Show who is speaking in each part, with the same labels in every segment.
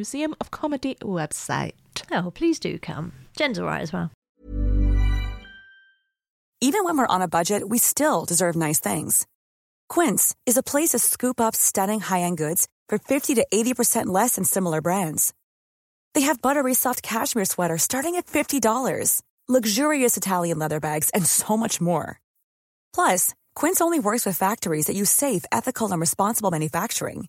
Speaker 1: Museum of Comedy website.
Speaker 2: Oh, please do come. Jen's all right as well.
Speaker 3: Even when we're on a budget, we still deserve nice things. Quince is a place to scoop up stunning high-end goods for 50 to 80% less than similar brands. They have buttery soft cashmere sweaters starting at $50, luxurious Italian leather bags, and so much more. Plus, Quince only works with factories that use safe, ethical, and responsible manufacturing.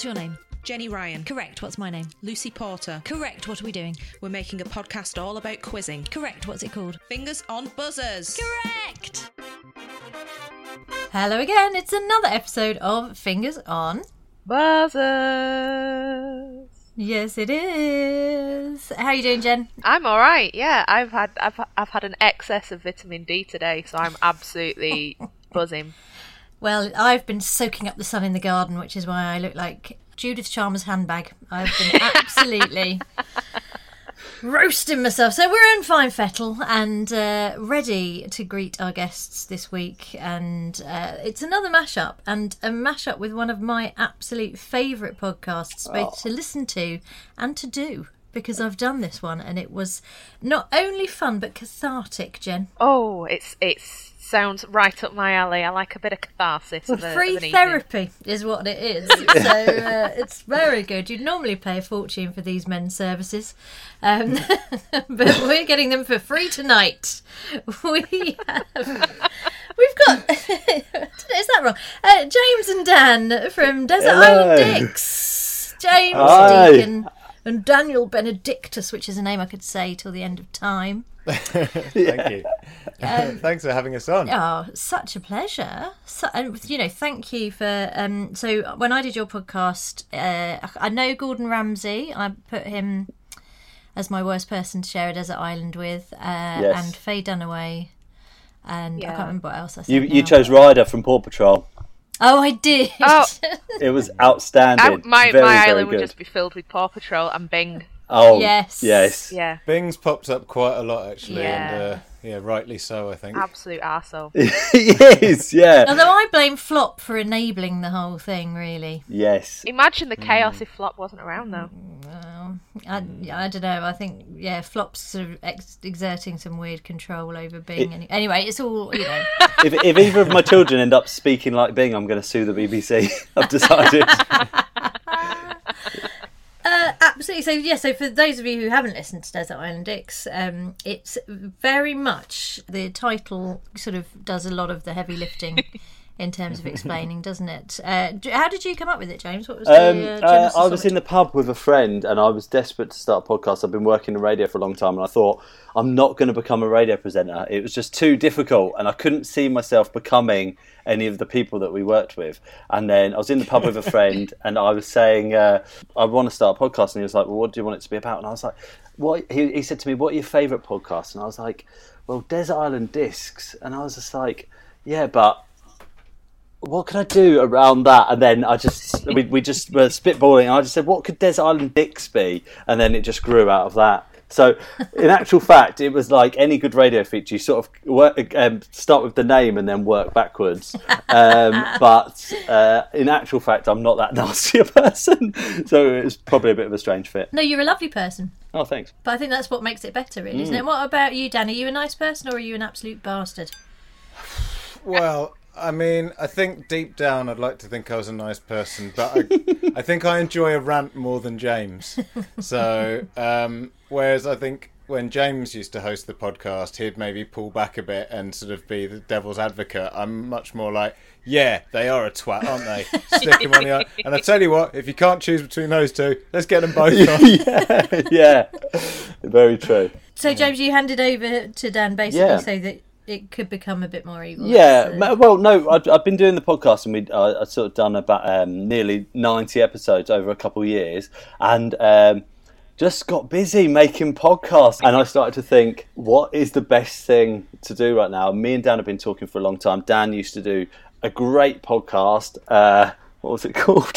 Speaker 2: What's your name?
Speaker 4: Jenny Ryan,
Speaker 2: Correct. What's my name?
Speaker 4: Lucy Porter.
Speaker 2: Correct. What are we doing?
Speaker 4: We're making a podcast all about quizzing.
Speaker 2: Correct. What's it called?
Speaker 4: Fingers on buzzers.
Speaker 2: Correct. Hello again. It's another episode of Fingers on.
Speaker 5: Buzzers.
Speaker 2: Yes, it is. How are you doing, Jen?
Speaker 5: I'm all right. Yeah, I've had I've I've had an excess of vitamin D today, so I'm absolutely buzzing.
Speaker 2: Well, I've been soaking up the sun in the garden, which is why I look like Judith Chalmers' handbag. I've been absolutely roasting myself. So we're in fine fettle and uh, ready to greet our guests this week. And uh, it's another mashup, and a mashup with one of my absolute favourite podcasts, both to listen to and to do. Because I've done this one and it was not only fun but cathartic, Jen.
Speaker 5: Oh, it's it's sounds right up my alley. I like a bit of catharsis. of a- of
Speaker 2: Free
Speaker 5: an evening.
Speaker 2: therapy is what it is. so uh, it's very good. You'd normally pay a fortune for these men's services, um, but we're getting them for free tonight. We have, we've got. is that wrong? Uh, James and Dan from Desert
Speaker 6: Hello.
Speaker 2: Island Dicks. James
Speaker 6: Hi.
Speaker 2: Deacon and Daniel Benedictus, which is a name I could say till the end of time.
Speaker 6: Thank you. Thanks for having us on.
Speaker 2: Oh, such a pleasure. So, and you know, thank you for. Um, so when I did your podcast, uh, I know Gordon Ramsay. I put him as my worst person to share a desert island with, uh,
Speaker 6: Yes.
Speaker 2: and Faye Dunaway, and I can't remember what else I said.
Speaker 6: You you chose Ryder from Paw Patrol.
Speaker 2: Oh, I did.
Speaker 5: Oh.
Speaker 6: It was outstanding.
Speaker 5: I, my
Speaker 6: very,
Speaker 5: my
Speaker 6: very
Speaker 5: island would just be filled with Paw Patrol and Bing.
Speaker 6: Oh
Speaker 2: Yes.
Speaker 6: yes.
Speaker 5: Yeah,
Speaker 7: Bing's popped up quite a lot actually,
Speaker 5: Yeah.
Speaker 7: and uh, yeah, rightly so. I think.
Speaker 5: absolute arsehole.
Speaker 6: yes. Yeah.
Speaker 2: Although I blame Flop for enabling the whole thing, really.
Speaker 6: Yes.
Speaker 5: Imagine the
Speaker 6: Mm.
Speaker 5: chaos if Flop wasn't around though.
Speaker 2: I, I don't know. I think yeah, Flop's sort of ex- exerting some weird control over Bing. Any- anyway, it's all you know.
Speaker 6: if if either of my children end up speaking like Bing, I'm going to sue the BBC. I've decided.
Speaker 2: Absolutely. So yeah. So for those of you who haven't listened to Desert Island Dicks, um, it's very much the title sort of does a lot of the heavy lifting in terms of explaining, doesn't it? Uh, how did you come up with it, James? What was
Speaker 6: Um,
Speaker 2: the uh,
Speaker 6: uh, I was in the pub with a friend and I was desperate to start a podcast. I've been working in radio for a long time and I thought, I'm not going to become a radio presenter. It was just too difficult and I couldn't see myself becoming any of the people that we worked with. And then I was in the pub with a friend and I was saying, uh, I want to start a podcast. And he was like, Well, what do you want it to be about? And I was like, what? He, he said to me, What are your favourite podcasts? And I was like, Well, Desert Island Discs. And I was just like, Yeah, but what could I do around that? And then I just we, we just were spitballing. And I just said, what could Desert Island Dicks be? And then it just grew out of that. So, in actual fact, it was like any good radio feature. You sort of work, um, start with the name and then work backwards. Um, but uh, in actual fact, I'm not that nasty a person, so it's probably a bit of a strange fit.
Speaker 2: No, you're a lovely person.
Speaker 6: Oh, thanks.
Speaker 2: But I think that's what makes it better, really,
Speaker 6: Mm.
Speaker 2: isn't it? What about you, Dan? Are you a nice person or are you an absolute bastard?
Speaker 7: Well, I mean, I think deep down I'd like to think I was a nice person, but I, I think I enjoy a rant more than James. So, um, whereas I think when James used to host the podcast, he'd maybe pull back a bit and sort of be the devil's advocate. I'm much more like, yeah, they are a twat, aren't they? Stick 'em on the eye. And I tell you what, if you can't choose between those two, let's get them both on.
Speaker 6: yeah, yeah, very true.
Speaker 2: So, James, you handed over to Dan basically
Speaker 6: Yeah.
Speaker 2: so that it could become a bit more evil.
Speaker 6: Yeah,
Speaker 2: uh,
Speaker 6: well, no, I've, I've been doing the podcast, and we I, I've sort of done about um, nearly ninety episodes over a couple of years, and um, just got busy making podcasts. And I started to think, what is the best thing to do right now? Me and Dan have been talking for a long time. Dan used to do a great podcast. Uh, what was it called?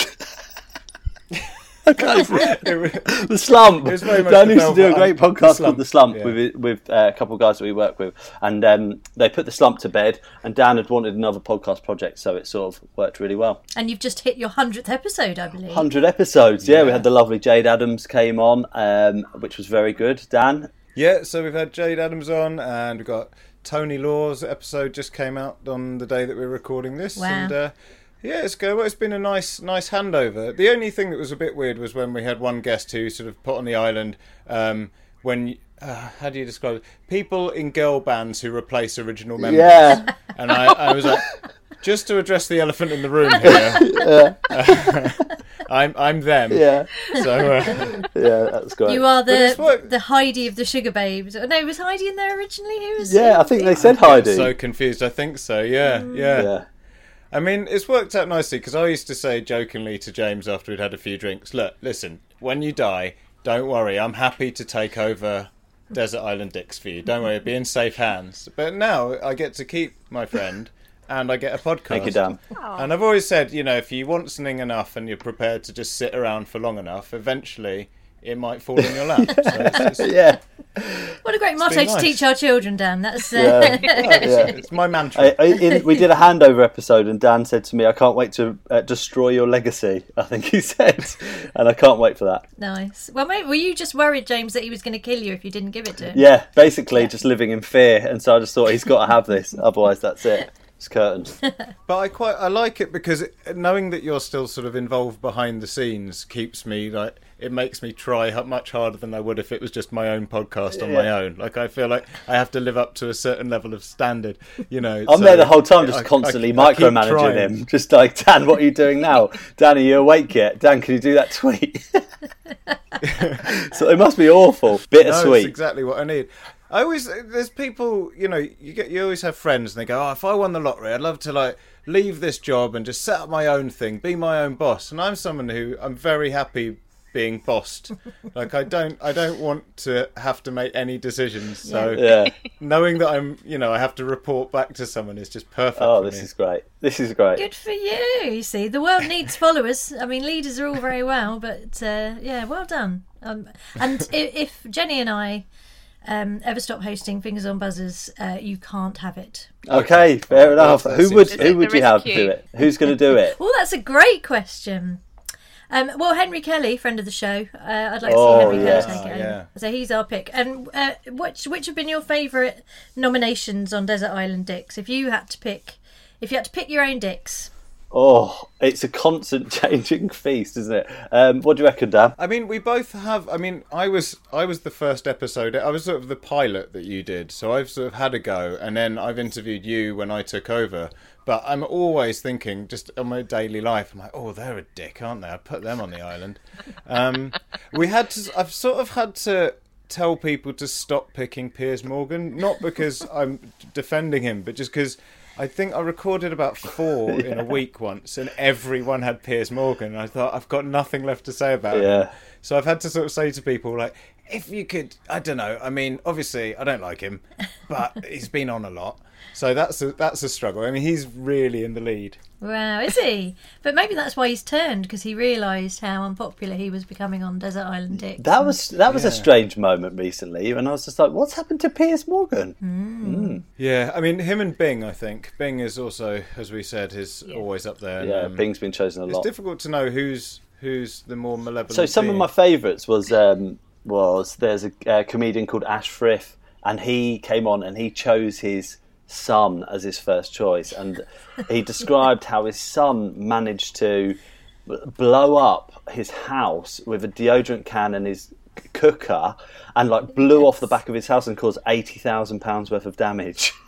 Speaker 6: I the slump.
Speaker 7: It was very much
Speaker 6: Dan used to do a great podcast
Speaker 7: Slump,
Speaker 6: called the Slump
Speaker 7: yeah.
Speaker 6: with with uh, a couple of guys that we work with, and um, they put the Slump to bed. And Dan had wanted another podcast project, so it sort of worked really well.
Speaker 2: and you've just hit your 100th episode, I believe.
Speaker 6: Hundred episodes, yeah. We had the lovely Jade Adams came on, um, which was very good. Dan,
Speaker 7: Yeah, so we've had Jade Adams on, and we've got Tony Law's episode just came out on the day that we're recording this,
Speaker 2: Wow.
Speaker 7: and uh, yeah, it's go. Well, it's been a nice, nice handover. The only thing that was a bit weird was when we had one guest who sort of put on the island um, when. Uh, how do you describe it? People in girl bands who replace original members.
Speaker 6: Yeah.
Speaker 7: And I, I was like, just to address the elephant in the room here. I'm, I'm them.
Speaker 6: yeah,
Speaker 7: So, uh,
Speaker 6: yeah, that's great.
Speaker 2: You are the
Speaker 7: what-
Speaker 2: the Heidi of the Sugababes. Oh, No, was Heidi in there originally? Who was?
Speaker 6: yeah, I think they said Heidi.
Speaker 7: so confused. I think so. Yeah, yeah.
Speaker 6: yeah,
Speaker 7: I mean, it's worked out nicely because I used to say jokingly to James after we'd had a few drinks, "Look, listen, when you die, don't worry. I'm happy to take over Desert Island Dicks for you. Don't worry, be in safe hands." But now I get to keep my friend, and I get a podcast.
Speaker 6: thank you, Dan.
Speaker 7: And I've always said, you know, if you want something enough and you're prepared to just sit around for long enough, eventually it might fall in your lap. So it's, it's,
Speaker 6: Yeah,
Speaker 2: What a great motto
Speaker 7: been
Speaker 2: to teach our children, Dan. That's uh,
Speaker 6: Yeah.
Speaker 7: yeah, it's my mantra.
Speaker 6: I, I, in, we did a handover episode, and Dan said to me, "I can't wait to uh, destroy your legacy." I think he said, and I can't wait for that.
Speaker 2: nice. Well, maybe, were you just worried, James, that he was going to kill you if you didn't give it to him?
Speaker 6: Yeah, basically just living in fear, and so I just thought he's got to have this, otherwise that's it. It's curtains.
Speaker 7: But I quite I like it because it, knowing that you're still sort of involved behind the scenes keeps me like it makes me try much harder than I would if it was just my own podcast on my own. Like I feel like I have to live up to a certain level of standard. You know,
Speaker 6: I'm
Speaker 7: so
Speaker 6: there the whole time, just
Speaker 7: I-
Speaker 6: constantly
Speaker 7: I keep
Speaker 6: micromanaging him. Just like, Dan, what are you doing now? Dan, are you awake yet? Dan, can you do that tweet? so it must be awful.
Speaker 7: No,
Speaker 6: Bittersweet.
Speaker 7: exactly what I need. I always there's people you know you get you always have friends and they go oh if I won the lottery I'd love to like leave this job and just set up my own thing be my own boss and I'm someone who I'm very happy being bossed like I don't I don't want to have to make any decisions so
Speaker 6: yeah.
Speaker 7: knowing that I'm you know I have to report back to someone is just perfect
Speaker 6: Oh,
Speaker 7: for
Speaker 6: this
Speaker 7: me.
Speaker 6: is great. This is great.
Speaker 2: Good for you. You see, the world needs followers. I mean, leaders are all very well, but uh, yeah, well done. Um, and if, if Jenny and I um, ever stop hosting Fingers on Buzzers, uh, you can't have it.
Speaker 6: Okay, fair enough. Who would who would you have
Speaker 5: queue.
Speaker 6: do it? Who's going to do it?
Speaker 2: Well, that's a great question. Um, well, Henry Kelly, friend of the show, uh, I'd like to
Speaker 6: Oh,
Speaker 2: see Henry
Speaker 6: yes.
Speaker 2: Kelly take it.
Speaker 7: Yeah.
Speaker 2: over. So he's our pick. And uh, which which have been your favourite nominations on Desert Island Dicks? If you had to pick, if you had to pick your own dicks,
Speaker 6: Oh, it's a constant changing feast, isn't it? Um, what do you reckon, Dan?
Speaker 7: I mean, we both have. I mean, I was I was the first episode. I was sort of the pilot that you did, so I've sort of had a go, and then I've interviewed you when I took over. But I'm always thinking, just on my daily life, I'm like, oh, they're a dick, aren't they? I put them on the island. Um, we had to. I've sort of had to tell people to stop picking Piers Morgan, not because I'm defending him, but just because. I think I recorded about four in a week once, and everyone had Piers Morgan. And I thought I've got nothing left to say about.
Speaker 6: Yeah.
Speaker 7: So I've had to sort of say to people like, if you could, I don't know. I mean, obviously I don't like him, but he's been on a lot, so that's a, that's a struggle. I mean, he's really in the lead.
Speaker 2: Wow, is he? but maybe that's why he's turned because he realised how unpopular he was becoming on Desert Island Dick.
Speaker 6: That was that was a strange moment recently, and I was just like, "What's happened to Piers Morgan?"
Speaker 7: Yeah, I mean him and Bing. I think Bing is also, as we said, is always up there. and,
Speaker 6: Yeah,
Speaker 7: um,
Speaker 6: Bing's been chosen a lot.
Speaker 7: It's difficult to know who's who's the more malevolent.
Speaker 6: So some of my favourites was um, was there's a uh, comedian called Ash Frith, and he came on and he chose his son as his first choice, and he described how his son managed to blow up his house with a deodorant can and his cooker, and like blew off the back of his house and caused eighty thousand pounds worth of damage.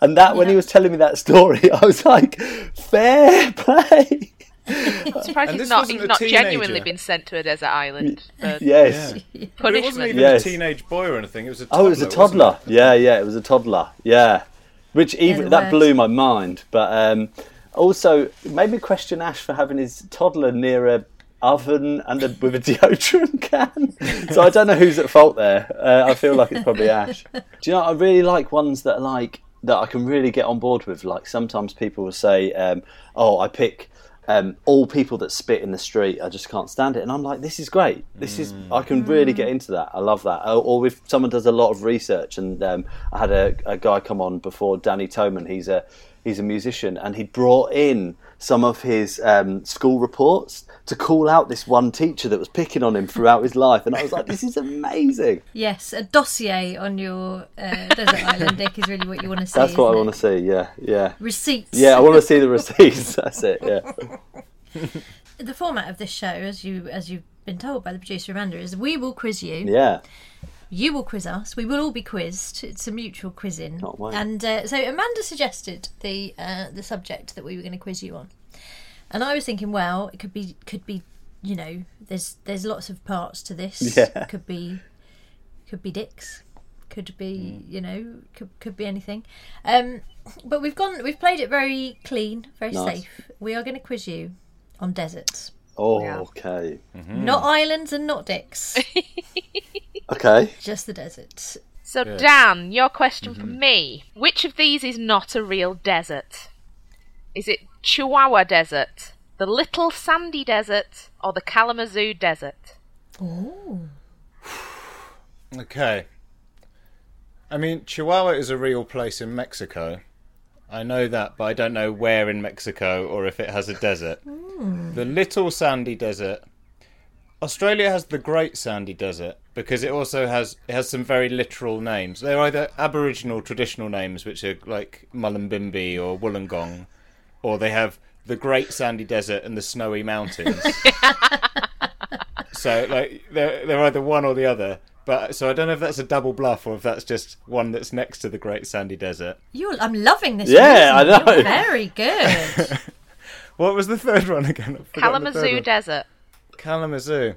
Speaker 6: And that, when he was telling me that story, I was like, "Fair play."
Speaker 5: I'm surprised
Speaker 7: And
Speaker 5: he's not, he's not genuinely been sent to a desert island for
Speaker 6: Yes.
Speaker 7: But it wasn't
Speaker 5: punishment.
Speaker 7: even
Speaker 6: Yes.
Speaker 7: a teenage boy or anything. It was a toddler,
Speaker 6: Oh, it was a toddler. Yeah, yeah, it was a toddler. Yeah, which even
Speaker 2: the
Speaker 6: that
Speaker 2: worst.
Speaker 6: blew my mind. But um, also it made me question Ash for having his toddler near a oven and a, with a deodorant can. so I don't know who's at fault there. Uh, I feel like it's probably Ash. Do you know? I really like ones that are like that I can really get on board with. Like sometimes people will say, um, "Oh, I pick." Um, all people that spit in the street, I just can't stand it. And I'm like, this is great. This is I can really get into that. I love that. Or, or if someone does a lot of research, and um, I had a, a guy come on before, Danny Toman. He's a he's a musician, and he brought in some of his um, school reports to call out this one teacher that was picking on him throughout his life. And I was like, this is amazing.
Speaker 2: Yes, a dossier on your uh, Desert Island Dick is really what you want to see.
Speaker 6: That's what I want to see. Yeah, yeah,
Speaker 2: Receipts.
Speaker 6: yeah. I want to see the receipts. That's it. Yeah.
Speaker 2: the format of this show, as you as you've been told by the producer Amanda, is we will quiz you.
Speaker 6: Yeah.
Speaker 2: You will quiz us. We will all be quizzed. It's a mutual quizzing.
Speaker 6: Can't wait.
Speaker 2: And uh, so Amanda suggested the uh, the subject that we were going to quiz you on, and I was thinking, well, it could be could be, you know, there's there's lots of parts to this.
Speaker 6: Yeah.
Speaker 2: Could be could be dicks, could be
Speaker 6: Hmm.
Speaker 2: you know could could be anything. Um, but we've gone we've played it very clean, very
Speaker 6: Nice.
Speaker 2: safe. We are going to quiz you on deserts,
Speaker 6: Oh,
Speaker 5: Yeah.
Speaker 6: okay.
Speaker 2: not islands and not dicks,
Speaker 6: Okay.
Speaker 2: just the desert.
Speaker 5: So, Dan, your question for mm-hmm. me. Which of these is not a real desert? Is it Chihuahua Desert, the Little Sandy Desert, or the Kalamazoo Desert?
Speaker 7: Okay. I mean, Chihuahua is a real place in Mexico. I know that, but I don't know where in Mexico or if it has a desert. Hmm. The Little Sandy Desert. Australia has the Great Sandy Desert because it also has it has some very literal names. They're either Aboriginal traditional names, which are like Mullumbimby or Wollongong, or they have the Great Sandy Desert and the Snowy Mountains. So like they're they're either one or the other. But so I don't know if that's a double bluff or if that's just one that's next to the Great Sandy Desert.
Speaker 2: You're, I'm loving this.
Speaker 6: Yeah, I know.
Speaker 2: You're very good.
Speaker 7: What was the third one again? I've forgotten the third
Speaker 5: Kalamazoo
Speaker 7: one.
Speaker 5: Desert.
Speaker 7: Kalamazoo.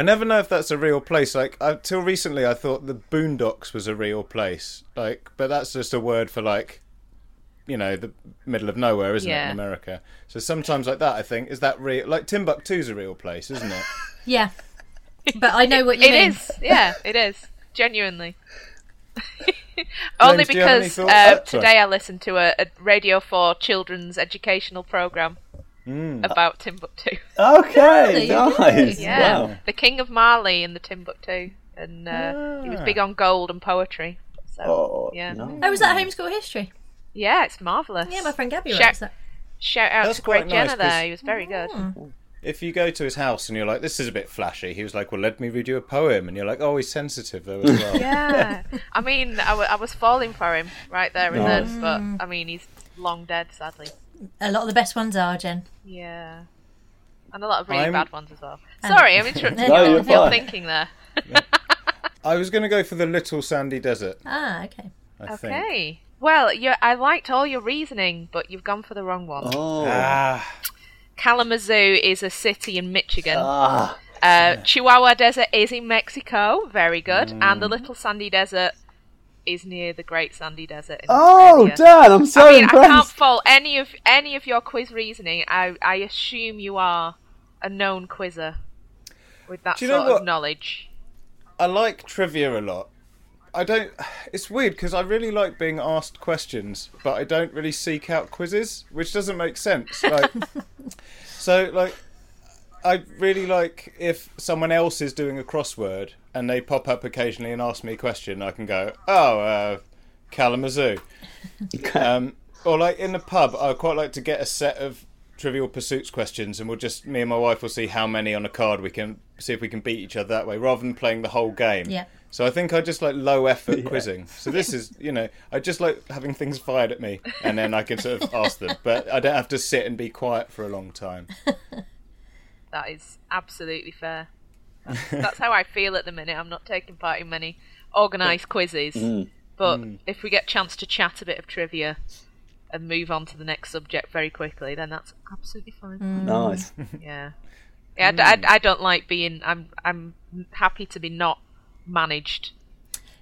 Speaker 7: I never know if that's a real place. Like until recently, I thought the Boondocks was a real place. Like, but that's just a word for like, you know, the middle of nowhere, isn't it, in America? So sometimes like that, I think is that real? Like Timbuktu's a real place, isn't it?
Speaker 2: yeah, but I know what you
Speaker 5: It
Speaker 2: mean.
Speaker 5: is, yeah, it is. Genuinely. Only
Speaker 7: James, do you have any
Speaker 5: because uh,
Speaker 7: Oh,
Speaker 5: today I listened to a, a Radio 4 children's educational program
Speaker 7: Hmm.
Speaker 5: about Timbuktu.
Speaker 6: Okay.
Speaker 2: Really?
Speaker 6: Nice.
Speaker 5: Yeah,
Speaker 6: Wow.
Speaker 5: the King of Mali and the Timbuktu, and uh, he was
Speaker 7: Ah.
Speaker 5: big on gold and poetry. So
Speaker 6: Oh,
Speaker 5: yeah,
Speaker 6: no.
Speaker 2: Oh, was that homeschool history?
Speaker 5: yeah, it's marvelous.
Speaker 2: Yeah, my friend Gabby
Speaker 5: Shout-
Speaker 2: writes that.
Speaker 5: Shout out
Speaker 7: That's
Speaker 5: to Greg
Speaker 7: quite nice,
Speaker 5: Jenner there.
Speaker 7: 'cause-
Speaker 5: He was very good.
Speaker 7: If you go to his house and you're like, "This is a bit flashy," he was like, "Well, let me read you a poem," and you're like, "Oh, he's sensitive though as well."
Speaker 5: Yeah, I mean, I, w- I was falling for him right there and then, but I mean, he's long dead, sadly.
Speaker 2: A lot of the best ones are, Jen.
Speaker 5: Yeah. And a lot of really
Speaker 7: I'm-
Speaker 5: bad ones as well. Sorry, I'm interrupting
Speaker 2: No,
Speaker 5: you.
Speaker 6: you're
Speaker 5: your
Speaker 6: fine.
Speaker 5: thinking there.
Speaker 7: I was going to go for the little sandy desert.
Speaker 2: Ah, okay.
Speaker 7: I think.
Speaker 5: Okay. Well, you I liked all your reasoning, but you've gone for the wrong one.
Speaker 6: Oh.
Speaker 7: Ah,
Speaker 5: Kalamazoo is a city in Michigan.
Speaker 6: Ah.
Speaker 5: Uh, Chihuahua Desert is in Mexico. Very good.
Speaker 6: Mm.
Speaker 5: And the Little Sandy Desert is near the Great Sandy Desert. In
Speaker 6: Oh,
Speaker 5: Australia.
Speaker 6: Dan, I'm so
Speaker 5: I mean, I can't
Speaker 6: impressed.
Speaker 5: fault any of any of your quiz reasoning. I I assume you are a known quizzer with that
Speaker 7: Do you know
Speaker 5: sort of knowledge.
Speaker 7: I like trivia a lot. I don't. It's weird because I really like being asked questions, but I don't really seek out quizzes, which doesn't make sense. Like, so like, I really like if someone else is doing a crossword and they pop up occasionally and ask me a question, I can go, "Oh, uh, Kalamazoo," um, or like in the pub. I quite like to get a set of Trivial Pursuits questions, and we'll just me and my wife will see how many on a card we can see if we can beat each other that way, rather than playing the whole game.
Speaker 2: Yeah.
Speaker 7: So I think I just like low effort quizzing. So this is, you know, I just like having things fired at me, and then I can sort of ask them, but I don't have to sit and be quiet for a long time.
Speaker 5: That is absolutely fair. That's, that's how I feel at the minute. I'm not taking part in many organised quizzes, mm. but mm. if we get a chance to chat a bit of trivia and move on to the next subject very quickly, then that's absolutely fine. Mm.
Speaker 6: Nice.
Speaker 5: Yeah, yeah. I d- I, I don't like being. I'm. I'm happy to be not managed.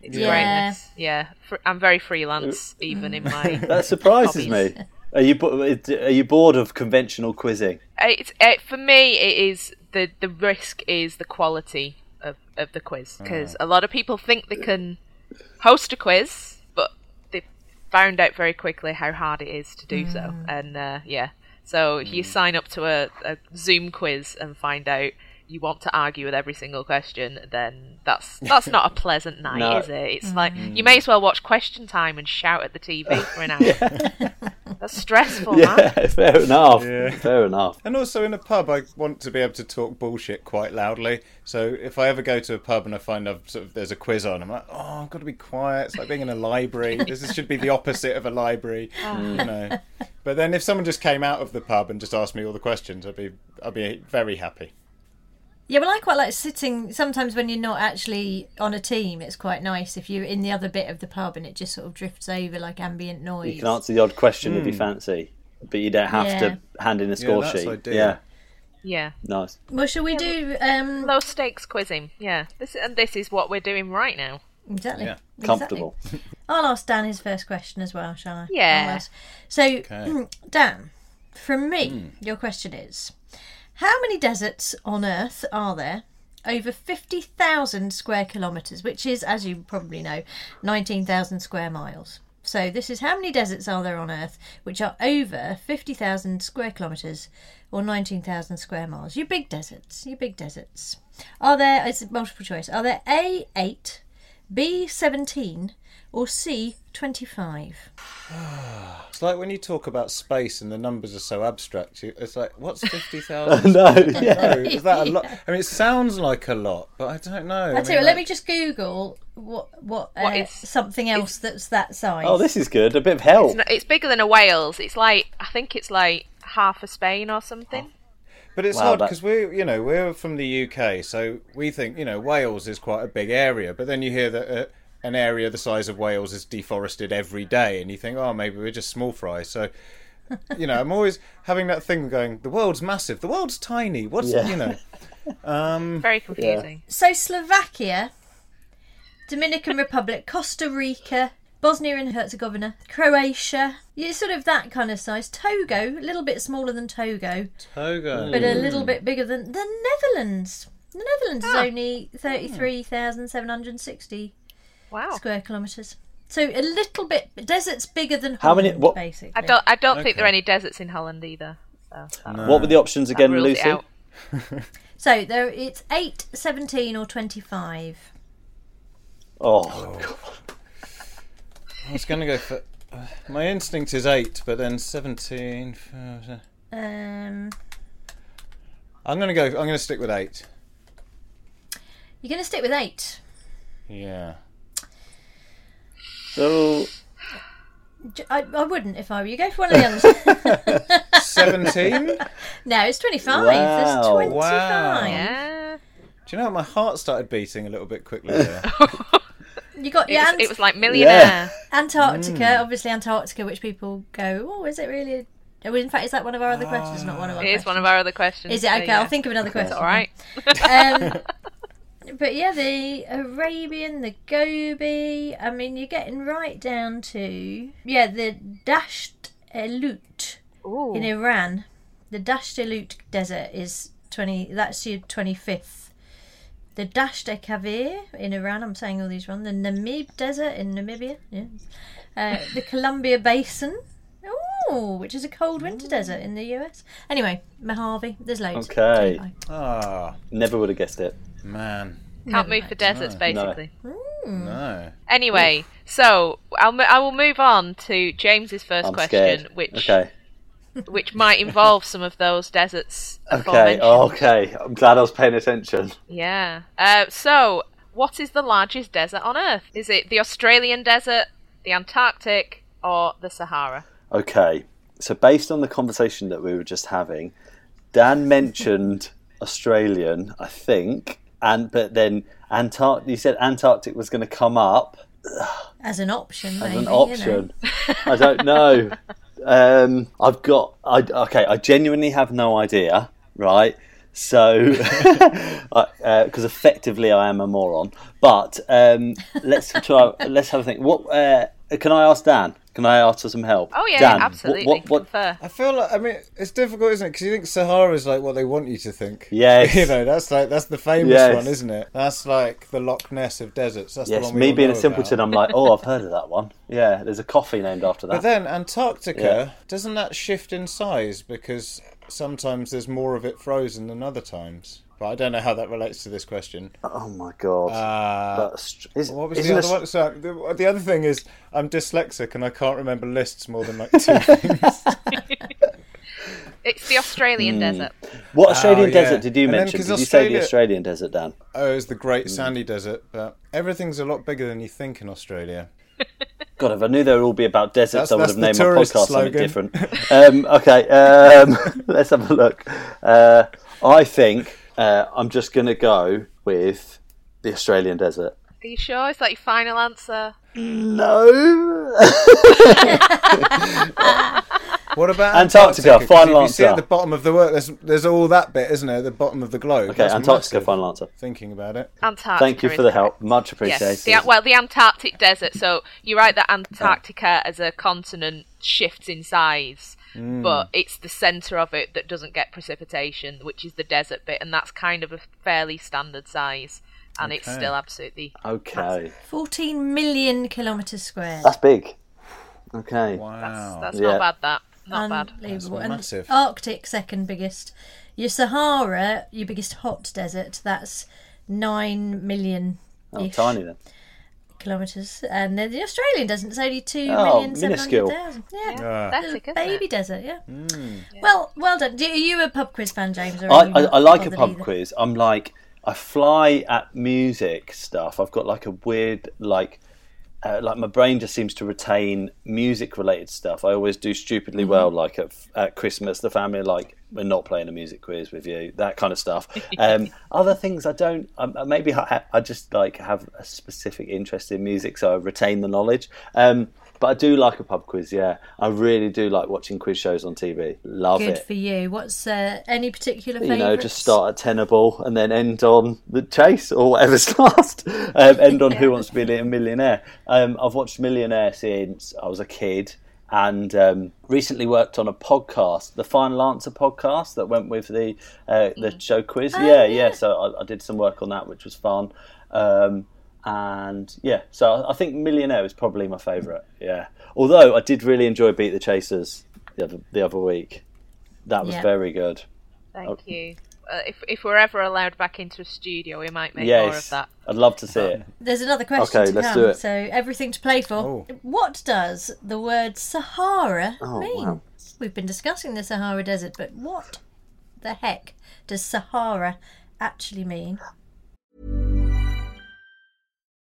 Speaker 5: It's
Speaker 2: Yeah.
Speaker 5: greatness. Yeah, I'm very freelance, uh, even in my.
Speaker 6: That surprises
Speaker 5: Hobbies.
Speaker 6: me. Are you are you bored of conventional quizzing?
Speaker 5: Uh, it's it, for me it is the the risk is the quality of, of the quiz because a lot of people think they can host a quiz but they found out very quickly how hard it is to do so. Mm. And uh, yeah. So if you mm. sign up to a, a zoom quiz and find out you want to argue with every single question then that's that's not a pleasant night
Speaker 6: No.
Speaker 5: is it it's mm. like you may as well watch question time and shout at the tv for an hour that's stressful man.
Speaker 6: Yeah, fair enough.
Speaker 7: Yeah.
Speaker 6: Fair enough.
Speaker 7: And also in a pub, I want to be able to talk bullshit quite loudly. So if I ever go to a pub and I find I've sort of there's a quiz on, I'm like, oh, I've got to be quiet. It's like being in a library. this should be the opposite of a library, ah. mm. you know. But then if someone just came out of the pub and just asked me all the questions, I'd be I'd be very happy.
Speaker 2: Yeah, well, I quite like sitting. Sometimes when you're not actually on a team, it's quite nice if you're in the other bit of the pub and it just sort of drifts over like ambient noise.
Speaker 6: You can answer the odd question if you fancy, but you don't have
Speaker 2: Yeah.
Speaker 6: to hand in a score
Speaker 7: that's
Speaker 6: sheet.
Speaker 7: ideal.
Speaker 6: Yeah,
Speaker 5: yeah
Speaker 6: nice.
Speaker 2: Well, shall we do? Um,
Speaker 5: low stakes quizzing. Yeah, this and this is what we're doing right now.
Speaker 2: exactly.
Speaker 7: Yeah.
Speaker 6: Comfortable.
Speaker 2: Exactly. I'll ask Dan his first question as well, shall I?
Speaker 5: Yeah.
Speaker 2: I'll So,
Speaker 7: Okay.
Speaker 2: Dan, from me, your question is: How many deserts on Earth are there? Over 50,000 square kilometres, which is, as you probably know, 19,000 square miles. So, this is how many deserts are there on Earth which are over 50,000 square kilometres or 19,000 square miles? You big deserts, you big deserts. Are there, it's multiple choice, are there A8, B17, or C25?
Speaker 7: It's like when you talk about space and the numbers are so abstract. you- It's like, what's fifty thousand?
Speaker 6: No, yeah.
Speaker 7: is that a lot? I mean, it sounds like a lot, but I don't know.
Speaker 2: I tell you, what, let me just Google what what,
Speaker 5: What
Speaker 2: uh,
Speaker 5: is-
Speaker 2: something else that's that size.
Speaker 6: Oh, this is good. A bit of help.
Speaker 5: It's, not, it's bigger than a Wales. It's like I think it's like half of Spain or something.
Speaker 7: But it's
Speaker 6: Wow,
Speaker 7: odd because we're, you know, we're from the UK, so we think, you know, Wales is quite a big area. But then you hear that uh, an area the size of Wales is deforested every day, and you think, oh, maybe we're just small fry. So, you know, I'm always having that thing going, the world's massive, the world's tiny. What's
Speaker 6: yeah.
Speaker 7: you know? Um,
Speaker 5: Very confusing. Yeah.
Speaker 2: So Slovakia, Dominican Republic, Costa Rica, Bosnia and Herzegovina, Croatia. It's sort of that kind of size. Togo, a little bit smaller than Togo.
Speaker 7: Togo.
Speaker 2: But a little bit bigger than the Netherlands. The Netherlands ah. is only 33,760
Speaker 5: Wow.
Speaker 2: square kilometres. So a little bit. Desert's bigger than
Speaker 6: How many- what-
Speaker 2: basically.
Speaker 5: I don't. I don't think there are any deserts in Holland either. So that,
Speaker 6: What were the options again,
Speaker 5: rules
Speaker 6: Lucy?
Speaker 2: So there, it's 8, 17 or 25.
Speaker 6: Oh, God.
Speaker 7: I was going to go for. Uh, my instinct is eight, but then 17. uh,
Speaker 2: Um,
Speaker 7: I'm going to go. I'm going to stick with eight.
Speaker 2: you're going to stick with 8.
Speaker 7: Yeah.
Speaker 6: So
Speaker 2: I, I wouldn't if I were you. Go for one of the others.
Speaker 7: 17?
Speaker 2: No, it's 25.
Speaker 6: Wow.
Speaker 2: There's 25.
Speaker 7: Wow.
Speaker 5: Yeah.
Speaker 7: Do you know? My heart started beating a little bit quickly there.
Speaker 2: You got
Speaker 5: It
Speaker 2: your
Speaker 5: was,
Speaker 2: Ant-
Speaker 5: it was like millionaire.
Speaker 2: Antarctica, obviously Antarctica, which people go, oh, is it really? Oh, in fact, is that one of our other questions? Not one of our.
Speaker 5: It is
Speaker 2: questions.
Speaker 5: one of our other questions.
Speaker 2: Is it
Speaker 5: so
Speaker 2: okay?
Speaker 5: yeah.
Speaker 2: I'll think of another question.
Speaker 5: All right.
Speaker 2: um, but yeah, the Arabian, the Gobi. I mean, you're getting right down to yeah, the Dasht Elut
Speaker 5: Ooh.
Speaker 2: in Iran. The Dasht Elut desert is twenty. That's your twenty fifth. The Dasht Kavir in Iran. I'm saying all these wrong. The Namib Desert in Namibia. Yeah. Uh, the Columbia Basin. Oh, which is a cold winter desert in the US. Anyway, Mojave. There's loads.
Speaker 6: Okay.
Speaker 2: 25.
Speaker 7: Ah,
Speaker 6: Never would have guessed it.
Speaker 7: man.
Speaker 5: Can't move for deserts, basically.
Speaker 7: No.
Speaker 5: Anyway, so I'll mo- I will move on to James's 1st
Speaker 6: I'm
Speaker 5: question,
Speaker 6: scared.
Speaker 5: which
Speaker 6: Okay.
Speaker 5: which might involve some of those deserts.
Speaker 6: Okay.
Speaker 5: aforementioned.
Speaker 6: Okay. I'm glad I was paying attention.
Speaker 5: Yeah. Uh, so, what is the largest desert on Earth? Is it the Australian desert, the Antarctic, or the Sahara?
Speaker 6: Okay. So based on the conversation that we were just having, Dan mentioned Australian, I think, and but then Antarctic. You said Antarctic was going to come up
Speaker 2: As an option,
Speaker 6: as
Speaker 2: maybe,
Speaker 6: an
Speaker 2: you know.
Speaker 6: option. I don't know. Um, I've got. I okay. I genuinely have no idea. Right. So, because effectively I am a moron. But um, let's try. Let's have a think. What uh, Uh, can I ask Dan? Can I ask for some help?
Speaker 5: Oh yeah,
Speaker 6: Dan,
Speaker 5: absolutely.
Speaker 6: What? what, what
Speaker 7: I feel like I mean it's difficult, isn't it? Because you think Sahara is like what they want you to think.
Speaker 6: Yeah,
Speaker 7: you know that's like that's the famous
Speaker 6: Yes.
Speaker 7: one, isn't it? That's like the Loch Ness of deserts. That's the
Speaker 6: yes,
Speaker 7: one we
Speaker 6: me
Speaker 7: all
Speaker 6: being a simpleton,
Speaker 7: about.
Speaker 6: I'm like, oh, I've heard of that one. Yeah, there's a coffee named after that.
Speaker 7: But then Antarctica
Speaker 6: Yeah.
Speaker 7: doesn't that shift in size because sometimes there's more of it frozen than other times. But I don't know how that relates to this question.
Speaker 6: oh my god.
Speaker 7: Uh,
Speaker 6: That's- is-
Speaker 7: what was the other
Speaker 6: this-
Speaker 7: one? So the, the other thing is I'm dyslexic and I can't remember lists more than like two things.
Speaker 5: It's the Australian
Speaker 6: Hmm.
Speaker 5: desert.
Speaker 6: What Australian
Speaker 7: Oh, yeah.
Speaker 6: desert did you
Speaker 7: And then,
Speaker 6: mention?
Speaker 7: 'cause
Speaker 6: Did you say the Australian desert, Dan?
Speaker 7: Oh, it's the
Speaker 6: Hmm.
Speaker 7: Great Sandy Desert, but everything's a lot bigger than you think in Australia.
Speaker 6: God, if I knew they would all be about deserts,
Speaker 7: That's-
Speaker 6: I would have named my
Speaker 7: tourist
Speaker 6: podcast something different. Um, okay, um, let's have a look. Uh, I think uh, I'm just going to go with the Australian desert.
Speaker 5: Are you sure? Is that your final answer?
Speaker 6: No.
Speaker 7: What about
Speaker 6: Antarctica? final
Speaker 7: if you see
Speaker 6: answer.
Speaker 7: at the bottom of the world, there's, there's all that bit, isn't there? At the bottom of the globe.
Speaker 6: Okay,
Speaker 7: That's
Speaker 6: Antarctica,
Speaker 7: massive.
Speaker 6: final answer.
Speaker 7: Thinking about it.
Speaker 5: Antarctica.
Speaker 6: Thank you for the
Speaker 5: correct.
Speaker 6: help. Much appreciated.
Speaker 5: Yes, the, well, the Antarctic desert. So you're right that Antarctica as a continent shifts in size,
Speaker 6: Hmm.
Speaker 5: but it's the centre of it that doesn't get precipitation, which is the desert bit, and that's kind of a fairly standard size, and it's still absolutely.
Speaker 6: Okay,
Speaker 2: 14 million kilometres squared.
Speaker 6: that's big. Okay.
Speaker 7: Wow.
Speaker 5: That's
Speaker 6: Yeah.
Speaker 5: not bad. That not bad.
Speaker 2: Unbelievable.
Speaker 7: That's
Speaker 2: And
Speaker 7: massive.
Speaker 2: Arctic, second biggest. Your Sahara, your biggest hot desert, that's 9 million
Speaker 6: Oh, tiny then.
Speaker 2: Kilometres. And then the Australian desert is only two
Speaker 6: Oh,
Speaker 2: million seven
Speaker 6: minuscule.
Speaker 2: hundred thousand. Yeah.
Speaker 7: Ah.
Speaker 5: Pathetic, isn't
Speaker 2: Baby
Speaker 5: it?
Speaker 2: desert, yeah. Well, well done. Do- Are you a pub quiz fan, James? Or
Speaker 6: I, I, I like a pub
Speaker 2: either?
Speaker 6: quiz. I'm like, I fly at music stuff. I've got like a weird, like, uh, like my brain just seems to retain music related stuff. I always do stupidly
Speaker 2: Mm-hmm.
Speaker 6: well, like at, at Christmas, the family are like, we're not playing a music quiz with you, that kind of stuff. Um, other things I don't, um, maybe I, I just like have a specific interest in music, so I retain the knowledge. Um, but I do like a pub quiz, yeah. I really do like watching quiz shows on TV. Love
Speaker 2: Good
Speaker 6: it.
Speaker 2: for you. What's uh, any particular
Speaker 6: you know, just start at tenable and then end on the chase or whatever's last. Um, end on Who Wants to Be a Millionaire. Um, I've watched Millionaire since I was a kid and um, recently worked on a podcast, the Final Answer podcast that went with the uh, the show quiz. yeah, yeah, So I, I did some work on that, which was fun. Um, and yeah, so I- I think Millionaire is probably my favourite. Yeah, although I did really enjoy Beat the Chasers the other the other week. That was
Speaker 2: Yeah.
Speaker 6: very good.
Speaker 5: Thank you. Uh, if if we're ever allowed back into a studio, we might make more of that.
Speaker 6: I'd love to see it.
Speaker 2: There's another question
Speaker 6: Okay,
Speaker 2: to
Speaker 6: let's
Speaker 2: come.
Speaker 6: do it.
Speaker 2: So everything to play for.
Speaker 7: Oh.
Speaker 2: What does the word Sahara
Speaker 6: Oh,
Speaker 2: mean?
Speaker 6: wow.
Speaker 2: We've been discussing the Sahara Desert, but what the heck does Sahara actually mean?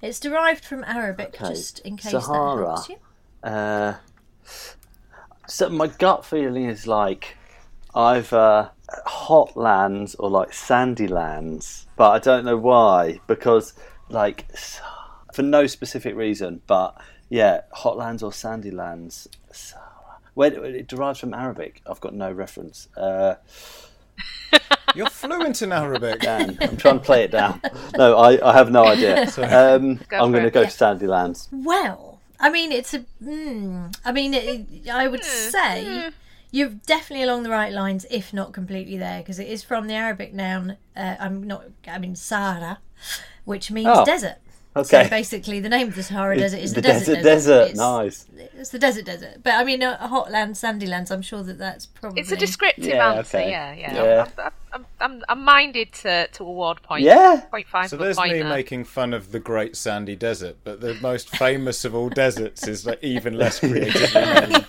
Speaker 2: It's derived from Arabic,
Speaker 6: Okay.
Speaker 2: just in case
Speaker 6: Sahara.
Speaker 2: that helps you.
Speaker 6: Uh, so my gut feeling is like either hot lands or like sandy lands, but I don't know why because like for no specific reason. But yeah, hot lands or sandy lands. Sahara. Where it derives from Arabic. I've got no reference. Uh,
Speaker 7: You're fluent in Arabic.
Speaker 6: Dan, I'm trying to play it down. No, I, I have no idea. Um,
Speaker 5: Go
Speaker 6: I'm going to go
Speaker 2: Yeah.
Speaker 6: to sandy lands.
Speaker 2: Well, I mean, it's a. Mm, I mean, it, I would say you're definitely along the right lines, if not completely there, because it is from the Arabic noun. Uh, I'm not. I mean, Sahara, which means
Speaker 6: Oh,
Speaker 2: desert.
Speaker 6: Okay.
Speaker 2: So basically, the name of the Sahara
Speaker 6: It's
Speaker 2: Desert is
Speaker 6: the
Speaker 2: the, desert.
Speaker 6: desert, desert.
Speaker 2: It's,
Speaker 6: Nice.
Speaker 2: It's the desert, desert. But I mean, uh, hot land, sandy lands. I'm sure that that's probably.
Speaker 5: It's a descriptive
Speaker 6: Yeah,
Speaker 5: answer,
Speaker 6: okay.
Speaker 5: yeah, yeah.
Speaker 6: Yeah.
Speaker 5: I'm, I'm, I'm, I'm minded to, to award points.
Speaker 6: Yeah.
Speaker 5: Point five
Speaker 7: So
Speaker 5: for
Speaker 7: there's
Speaker 5: point
Speaker 7: me
Speaker 5: there.
Speaker 7: making fun of the Great Sandy Desert, but the most famous of all deserts is like even less creative. named.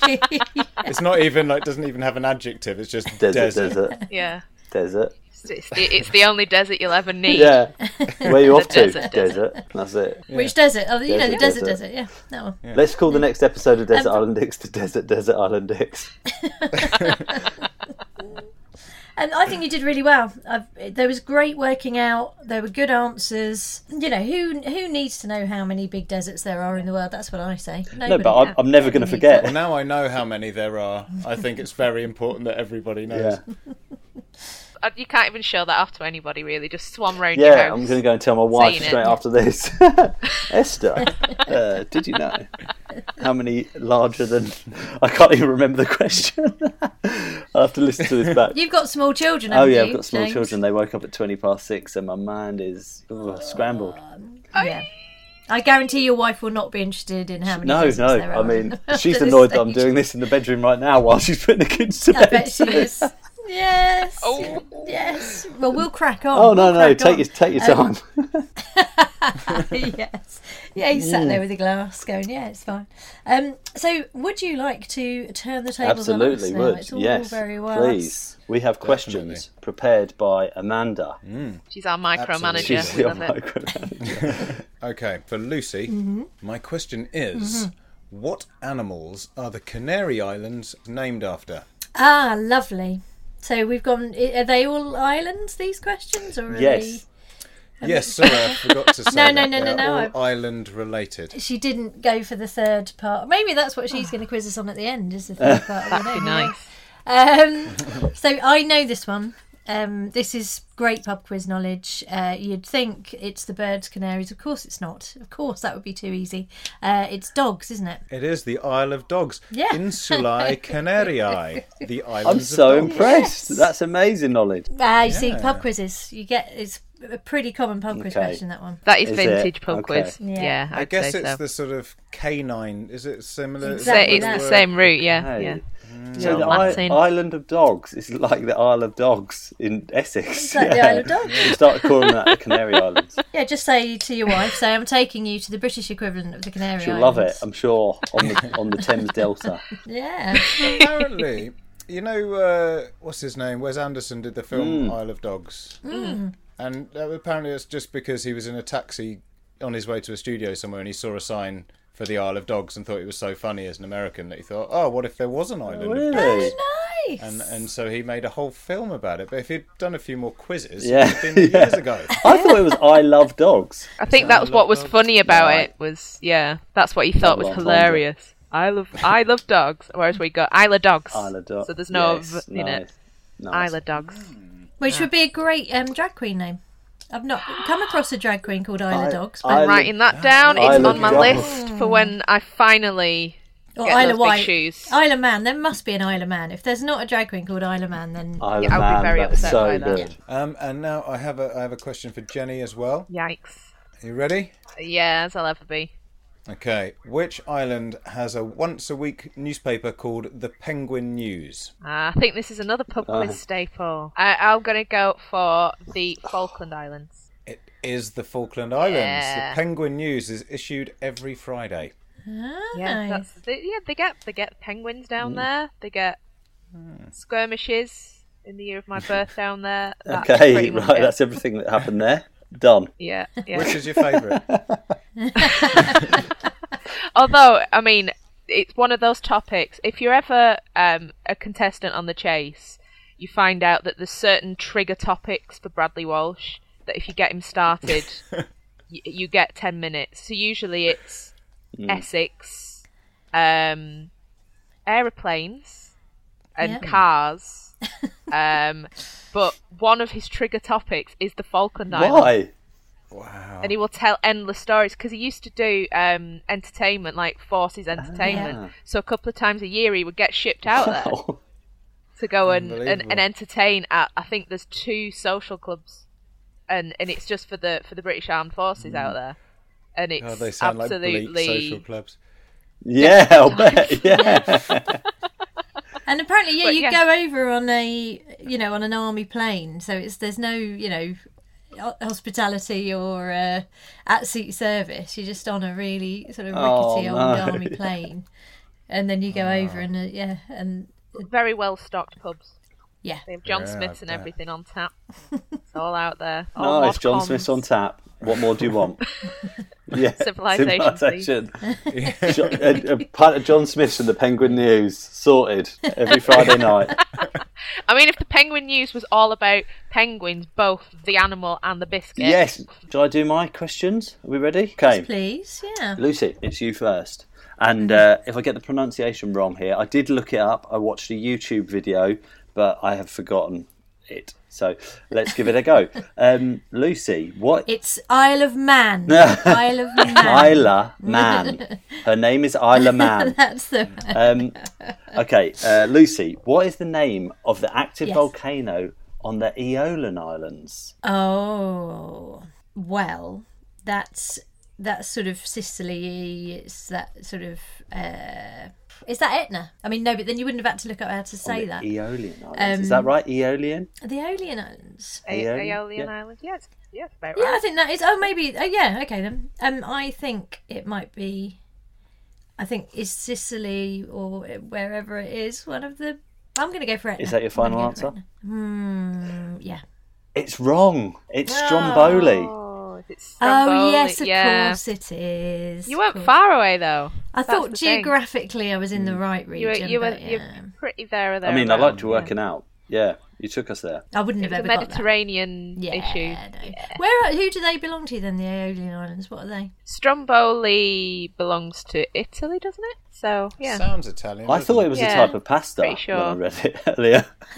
Speaker 7: It's not even like doesn't even have an adjective. It's just
Speaker 6: Desert,
Speaker 7: desert.
Speaker 6: desert,
Speaker 5: Yeah.
Speaker 6: desert.
Speaker 5: It's, it's, the, it's the only desert you'll ever need.
Speaker 6: Yeah. Where are you off to?
Speaker 5: desert,
Speaker 6: Desert.
Speaker 5: desert.
Speaker 6: That's it.
Speaker 2: Which desert? Oh, you know, the
Speaker 6: Desert,
Speaker 2: desert,
Speaker 6: desert.
Speaker 2: desert. Yeah, that one.
Speaker 6: Let's call the next episode of Desert
Speaker 2: Um,
Speaker 6: Island Dicks to Desert Desert Island Dicks.
Speaker 2: And I think you did really well. I've, there was great working out. There were good answers. You know, who who needs to know how many big deserts there are in the world? That's what I say.
Speaker 6: No, but I'm, I'm never going to
Speaker 2: Nobody needs
Speaker 7: Well,
Speaker 6: forget.
Speaker 7: now I know how many there are. I think it's very important that everybody knows.
Speaker 6: Yeah.
Speaker 5: Uh, You can't even show that off to anybody, really. Just swan round your
Speaker 6: Yeah,
Speaker 5: house.
Speaker 6: I'm going to go and tell my wife
Speaker 5: Saying it.
Speaker 6: straight after this. Esther, uh, did you know how many larger than? I can't even remember the question. I'll have to listen to this back.
Speaker 2: You've got small children.
Speaker 6: Oh yeah,
Speaker 2: you,
Speaker 6: I've got small
Speaker 2: James?
Speaker 6: children. They woke up at twenty past six, and my mind is ugh, scrambled.
Speaker 2: Yeah. I guarantee your wife will not be interested in how many.
Speaker 6: No,
Speaker 2: deserts
Speaker 6: no.
Speaker 2: there
Speaker 6: I mean, she's annoyed that I'm doing this in the bedroom right now while she's putting the kids to bed.
Speaker 2: I bet she is. Yes.
Speaker 5: Oh.
Speaker 2: Yes. Well, we'll crack on.
Speaker 6: Oh no,
Speaker 2: We'll
Speaker 6: no!
Speaker 2: crack
Speaker 6: Take
Speaker 2: on.
Speaker 6: your take your
Speaker 2: Um,
Speaker 6: time.
Speaker 2: yes. Yeah, he's sat there with a glass going, yeah, it's fine. Um, so, would you like to turn the tables on us
Speaker 6: Absolutely
Speaker 2: now?
Speaker 6: would.
Speaker 2: It's all
Speaker 6: yes,
Speaker 2: very well.
Speaker 6: please. We have questions prepared by Amanda.
Speaker 5: She's our micromanager.
Speaker 6: She's
Speaker 5: We
Speaker 6: your
Speaker 5: love it.
Speaker 6: micromanager.
Speaker 7: Okay, for Lucy,
Speaker 2: Mm-hmm.
Speaker 7: my question is what animals are the Canary Islands named after?
Speaker 2: Ah, lovely. So we've gone. Are they all islands? These questions, or are
Speaker 6: yes.
Speaker 7: Yes, sorry, I forgot to say
Speaker 2: No, no,
Speaker 7: that.
Speaker 2: no, no,
Speaker 7: They're
Speaker 2: no,
Speaker 7: all island related.
Speaker 2: She didn't go for the third part. Maybe that's what she's going to quiz us on at the end. Is the third part? of the
Speaker 5: That'd be nice.
Speaker 2: Um, so I know this one. Um, this is great pub quiz knowledge. Uh, you'd think it's the birds, canaries. Of course, it's not. Of course, that would be too easy. Uh, it's dogs, isn't it?
Speaker 7: It is the Isle of Dogs.
Speaker 2: Yeah.
Speaker 7: Insulae Canarii. The islands of Yes.
Speaker 6: I'm
Speaker 7: of
Speaker 6: so
Speaker 7: dogs.
Speaker 6: impressed. That's amazing knowledge.
Speaker 2: Ah, you see, pub quizzes. You get it's a pretty common pub quiz
Speaker 6: Okay.
Speaker 2: question. That one.
Speaker 5: That is,
Speaker 6: Is
Speaker 5: vintage
Speaker 6: it?
Speaker 5: pub
Speaker 6: Okay.
Speaker 5: quiz.
Speaker 2: Yeah.
Speaker 5: Yeah,
Speaker 7: I
Speaker 5: I'd
Speaker 7: guess
Speaker 5: say
Speaker 7: it's
Speaker 5: so.
Speaker 7: the sort of canine. Is it similar?
Speaker 5: So
Speaker 2: Exactly
Speaker 5: it's
Speaker 2: that.
Speaker 5: the same route, yeah.
Speaker 6: Hey,
Speaker 5: yeah.
Speaker 6: So the
Speaker 5: Latin.
Speaker 6: I- island of dogs is like the Isle of Dogs in Essex.
Speaker 2: It's like the Isle of Dogs.
Speaker 6: You start calling that the Canary Islands.
Speaker 2: Yeah, just say to your wife, say I'm taking you to the British equivalent of the Canary Islands.
Speaker 6: She'll
Speaker 2: Islands.
Speaker 6: love it, I'm sure, on the on the Thames Delta.
Speaker 2: Yeah.
Speaker 7: Apparently, you know uh, what's his name? Wes Anderson did the film
Speaker 6: Mm.
Speaker 7: Isle of Dogs,
Speaker 2: Mm.
Speaker 7: and uh, apparently it's just because he was in a taxi on his way to a studio somewhere and he saw a sign for the Isle of Dogs and thought it was so funny as an American that he thought, oh, what if there was an island? of
Speaker 6: Really?
Speaker 7: dogs?
Speaker 2: Nice.
Speaker 7: And and so he made a whole film about it. But if he'd done a few more quizzes,
Speaker 6: Yeah,
Speaker 7: it'd been
Speaker 6: yeah.
Speaker 7: years ago.
Speaker 6: I thought it was I love dogs.
Speaker 5: I think
Speaker 7: So
Speaker 5: that was what was
Speaker 7: dogs.
Speaker 5: funny about
Speaker 6: Right.
Speaker 5: it. Was yeah, that's what he thought was
Speaker 6: Double
Speaker 5: hilarious. I love I love dogs. Whereas we got Isle of dogs.
Speaker 6: Isle of Dogs.
Speaker 5: So there's no
Speaker 6: Yes,
Speaker 5: v in it.
Speaker 6: nice. Nice.
Speaker 5: Isla dogs.
Speaker 2: Which would be a great um, drag queen name. I've not come across a drag queen called Isla
Speaker 6: I-
Speaker 2: Dogs,
Speaker 6: I-
Speaker 2: but,
Speaker 5: I'm writing that down. It's on my
Speaker 6: dogs.
Speaker 5: list for when I finally
Speaker 2: or
Speaker 5: get
Speaker 2: Isla
Speaker 5: those big shoes.
Speaker 2: Isla Man. There must be an Isla Man. If there's not a drag queen called Isla Man, then
Speaker 6: Isle
Speaker 5: Yeah,
Speaker 6: of
Speaker 5: I'll be very
Speaker 6: that's
Speaker 5: upset
Speaker 6: so
Speaker 5: by that.
Speaker 6: good.
Speaker 7: Um, and now I have a I have a question for Jenny as well.
Speaker 5: Yikes.
Speaker 7: Are you ready?
Speaker 5: Yeah, as I'll ever be.
Speaker 7: Okay. Which island has a once a week newspaper called the Penguin News?
Speaker 5: Uh, I think this is another pub quiz
Speaker 6: Uh.
Speaker 5: staple. I, I'm going to go for the Falkland Islands.
Speaker 7: It is the Falkland Islands.
Speaker 5: Yeah.
Speaker 7: The Penguin News is issued every Friday.
Speaker 2: Ah,
Speaker 5: Yeah,
Speaker 2: nice.
Speaker 5: that's, they, yeah, they get they get penguins
Speaker 6: Mm.
Speaker 5: down there. They get skirmishes in the year of my birth down there. That's
Speaker 6: Okay,
Speaker 5: pretty much
Speaker 6: right,
Speaker 5: it.
Speaker 6: that's everything that happened there. Done.
Speaker 5: Yeah, yeah.
Speaker 7: Which is your favourite?
Speaker 5: Although, I mean, it's one of those topics. If you're ever um, a contestant on the chase, you find out that there's certain trigger topics for Bradley Walsh that if you get him started, y- you get 10 minutes. So usually it's Essex, um, aeroplanes, and
Speaker 2: Yeah.
Speaker 5: cars. um, but one of his trigger topics is the Falkland Islands
Speaker 6: Why?
Speaker 7: wow.
Speaker 5: and he will tell endless stories because he used to do um, entertainment like Forces Entertainment.
Speaker 6: Ah.
Speaker 5: So a couple of times a year he would get shipped out there to go and, and, and entertain at. I think there's two social clubs, and and it's just for the for the British Armed Forces out there, and it's
Speaker 7: Oh, they sound like
Speaker 5: absolutely
Speaker 7: bleak social clubs.
Speaker 6: Yeah, I'll bet. Yeah.
Speaker 2: And apparently, yeah,
Speaker 5: But,
Speaker 2: you
Speaker 5: yeah.
Speaker 2: go over on a, you know, on an army plane, so it's there's no, you know, hospitality or uh, at seat service. You're just on a really sort of
Speaker 6: Oh,
Speaker 2: rickety old army plane, and then you go over and uh, yeah, and
Speaker 5: very well stocked pubs.
Speaker 2: yeah,
Speaker 5: They have John
Speaker 7: Yeah,
Speaker 5: Smiths and everything on tap. It's all out there. All
Speaker 6: Nice,
Speaker 5: mod
Speaker 6: John
Speaker 5: cons.
Speaker 6: Smith's on tap. What more do you want? Yeah,
Speaker 5: Civilization.
Speaker 6: Civilization. A, a pint of John Smith's and the Penguin News sorted every Friday night.
Speaker 5: I mean, if the Penguin News was all about penguins, both the animal and the biscuit.
Speaker 6: Yes. Shall I do my questions? Are we ready? Okay.
Speaker 2: please, yeah.
Speaker 6: Lucy, it's you first. And mm-hmm. uh, if I get the pronunciation wrong here, I did look it up. I watched a YouTube video, but I have forgotten it. So let's give it a go. Um, Lucy, what?
Speaker 2: It's Isle of Man. Isle of Man.
Speaker 6: Isla Man. Her name is Isla Man.
Speaker 2: That's the
Speaker 6: Um, okay, uh, Lucy, what is the name of the active
Speaker 2: Yes.
Speaker 6: volcano on the Aeolian Islands?
Speaker 2: Oh well, that's that's sort of Sicily. It's that sort of. Uh, is that Etna? I mean, no, but then you wouldn't have had to look up how to say
Speaker 6: the
Speaker 2: that.
Speaker 6: Aeolian Islands.
Speaker 2: Um,
Speaker 6: is that right? Aeolian?
Speaker 2: The Aeolian Islands.
Speaker 5: A-
Speaker 6: Aeolian,
Speaker 5: Aeolian
Speaker 6: yeah.
Speaker 5: Islands. Yes, yes, about
Speaker 2: Yeah, I think that is. Oh, maybe. Oh, yeah. Okay then. Um, I think it might be. I think is Sicily or wherever it is one of the. I'm going to go for Etna.
Speaker 6: Is that your final answer?
Speaker 2: Hmm. Yeah.
Speaker 6: It's wrong. It's Stromboli.
Speaker 5: Oh, if it's
Speaker 2: Oh
Speaker 5: Stromboli,
Speaker 2: yes, of
Speaker 5: yeah.
Speaker 2: course it is.
Speaker 5: You
Speaker 2: of
Speaker 5: weren't far away though.
Speaker 2: I
Speaker 5: That's
Speaker 2: thought
Speaker 5: the thing.
Speaker 2: geographically I was in the hmm. right
Speaker 5: You were,
Speaker 2: region.
Speaker 5: you were,
Speaker 2: but,
Speaker 5: you're
Speaker 2: yeah.
Speaker 5: pretty there or there.
Speaker 6: I mean, I liked you working out. Yeah, you took us there.
Speaker 2: I wouldn't
Speaker 5: It
Speaker 2: have
Speaker 5: was a
Speaker 2: ever got that.
Speaker 5: Mediterranean
Speaker 2: Yeah,
Speaker 5: issue.
Speaker 2: no. Where? Are, who do they belong to then? The Aeolian Islands. What are they?
Speaker 5: Stromboli belongs to Italy, doesn't it? So yeah.
Speaker 7: Sounds Italian.
Speaker 6: I thought it was a type of pasta
Speaker 5: sure.
Speaker 6: when I read it earlier.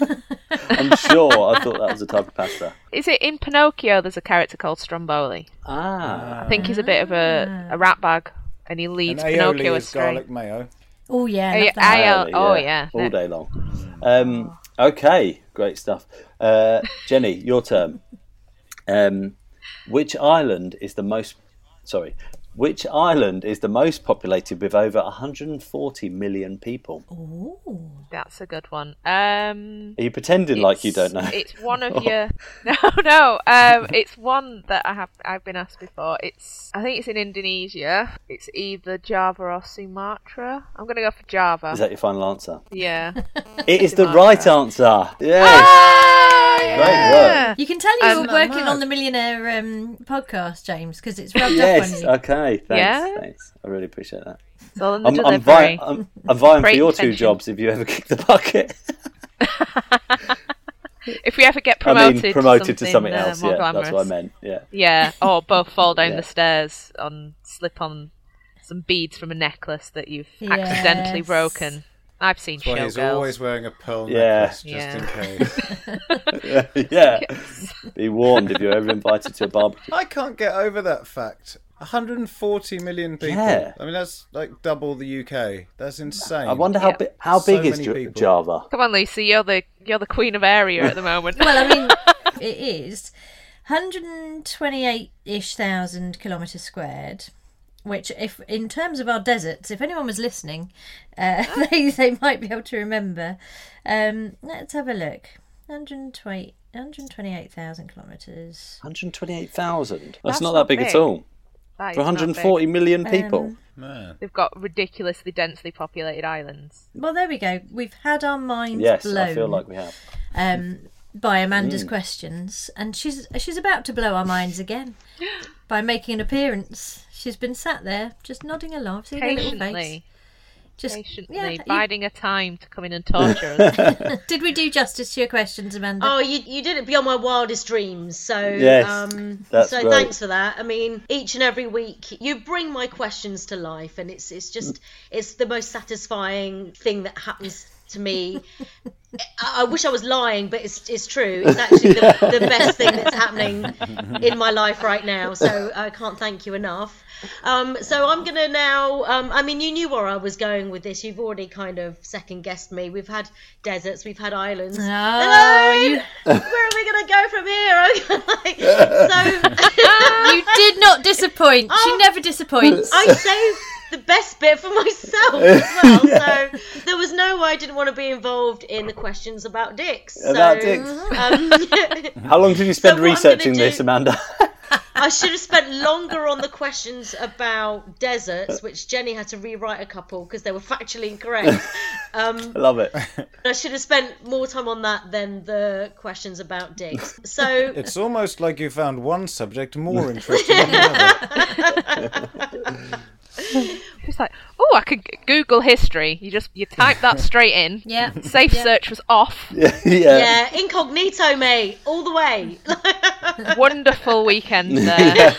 Speaker 6: I'm sure I thought that was a type of pasta.
Speaker 5: Is it in Pinocchio? There's a character called Stromboli.
Speaker 6: Ah.
Speaker 5: I think he's a bit of a, a rat bag, and he leads
Speaker 7: aioli
Speaker 5: Pinocchio
Speaker 7: is
Speaker 5: astray.
Speaker 7: garlic mayo.
Speaker 2: Oh yeah, I
Speaker 5: Ae-
Speaker 2: love that.
Speaker 5: Ae-
Speaker 6: Aioli,
Speaker 5: oh, yeah.
Speaker 6: all day long. Um, okay, great stuff. Uh, Jenny, your turn. Um, which island is the most? Sorry, Which island is the most populated with over 140 million people?
Speaker 5: That's a good one. Um,
Speaker 6: Are you pretending like you don't know?
Speaker 5: It's one of your no, no. Um, it's one that I have I've been asked before. It's I think it's in Indonesia. It's either Java or Sumatra. I'm gonna go for Java.
Speaker 6: Is that your final answer?
Speaker 5: Yeah.
Speaker 6: It is the right answer. Yes.
Speaker 5: Ah,
Speaker 6: Great
Speaker 5: yeah.
Speaker 6: work.
Speaker 2: You can tell you
Speaker 5: Um,
Speaker 2: were working on the Millionaire um, podcast, James, because it's rubbed
Speaker 6: Yes.
Speaker 2: off on you.
Speaker 6: Okay. Thanks.
Speaker 5: Yeah.
Speaker 6: Thanks. I really appreciate that.
Speaker 5: It's all in the
Speaker 6: I'm, I'm,
Speaker 5: delivery.
Speaker 6: vying, I'm, I'm vying for
Speaker 5: Great
Speaker 6: your two jobs if you ever kick the bucket.
Speaker 5: if we ever get
Speaker 6: I
Speaker 5: promoted,
Speaker 6: mean, promoted to something,
Speaker 5: uh,
Speaker 6: else.
Speaker 5: more
Speaker 6: Yeah,
Speaker 5: glamorous.
Speaker 6: that's what I meant. Yeah.
Speaker 5: Yeah, or both fall down
Speaker 6: Yeah.
Speaker 5: the stairs on slip on some beads from a necklace that you've accidentally broken. I've seen
Speaker 7: That's why he's always wearing a pearl
Speaker 6: Yeah.
Speaker 7: necklace just
Speaker 5: Yeah.
Speaker 7: in case.
Speaker 6: yeah. Be warned if you're ever invited to a barbecue.
Speaker 7: I can't get over that fact. 140 million people.
Speaker 6: Yeah.
Speaker 7: I mean, that's like double the UK. That's insane.
Speaker 6: I wonder how
Speaker 5: Yeah.
Speaker 6: bi- how
Speaker 7: So
Speaker 6: big is J- Java?
Speaker 5: Come on, Lucy, you're the you're the queen of area at the moment.
Speaker 2: Well, I mean, it is 128-ish thousand kilometres squared. Which, if in terms of our deserts, if anyone was listening, uh, they they might be able to remember. Um, let's have a look. 120 128,000 kilometres.
Speaker 6: 128,000. That's,
Speaker 5: That's
Speaker 6: not
Speaker 5: not
Speaker 6: that big, at all.
Speaker 5: That is
Speaker 6: For
Speaker 5: not
Speaker 6: 140
Speaker 5: big.
Speaker 6: million people.
Speaker 7: Man.
Speaker 5: They've got ridiculously densely populated islands.
Speaker 2: Well, there we go. We've had our minds
Speaker 6: yes,
Speaker 2: blown.
Speaker 6: I feel like we have.
Speaker 2: um, by. Amanda's questions, and she's she's about to blow our minds again by making an appearance. She's been sat there just nodding along, seeing her little face.
Speaker 5: Patiently,
Speaker 2: Just
Speaker 5: patiently,
Speaker 2: yeah. you-
Speaker 5: biding a time to come in and torture us.
Speaker 2: did we do justice to your questions, Amanda?
Speaker 8: Oh, you, you did it beyond my wildest dreams. So,
Speaker 6: Yes,
Speaker 8: um,
Speaker 6: that's
Speaker 8: so
Speaker 6: great.
Speaker 8: thanks for that. I mean, each and every week you bring my questions to life, and it's it's just it's the most satisfying thing that happens to me. I, I wish I was lying, but it's it's true. It's actually the, the best thing that's happening in my life right now. So I can't thank you enough. Um, so I'm gonna now. Um, I mean, you knew where I was going with this. You've already kind of second guessed me. We've had deserts, we've had islands.
Speaker 2: Oh,
Speaker 8: Hello,
Speaker 2: you-
Speaker 8: where are we gonna go from here? Like, so
Speaker 2: you did not disappoint.
Speaker 8: Oh.
Speaker 2: she never disappoints.
Speaker 8: I saved the best bit for myself as well. So there was no way I didn't want to be involved in the questions about dicks.
Speaker 6: About dicks.
Speaker 8: Um,
Speaker 6: How long did you spend
Speaker 8: So
Speaker 6: researching this,
Speaker 8: do-
Speaker 6: Amanda?
Speaker 8: I should have spent longer on the questions about deserts, which Jenny had to rewrite a couple because they were factually incorrect. Um,
Speaker 6: I love it.
Speaker 8: I should have spent more time on that than the questions about dicks. So
Speaker 7: It's almost like you found one subject more interesting than the other.
Speaker 5: It's like, oh, I could Google history. You just you type that straight in.
Speaker 2: Yeah.
Speaker 5: Safe
Speaker 2: Yeah.
Speaker 5: search was off.
Speaker 6: yeah.
Speaker 8: yeah, incognito me all the way.
Speaker 5: Wonderful weekend there.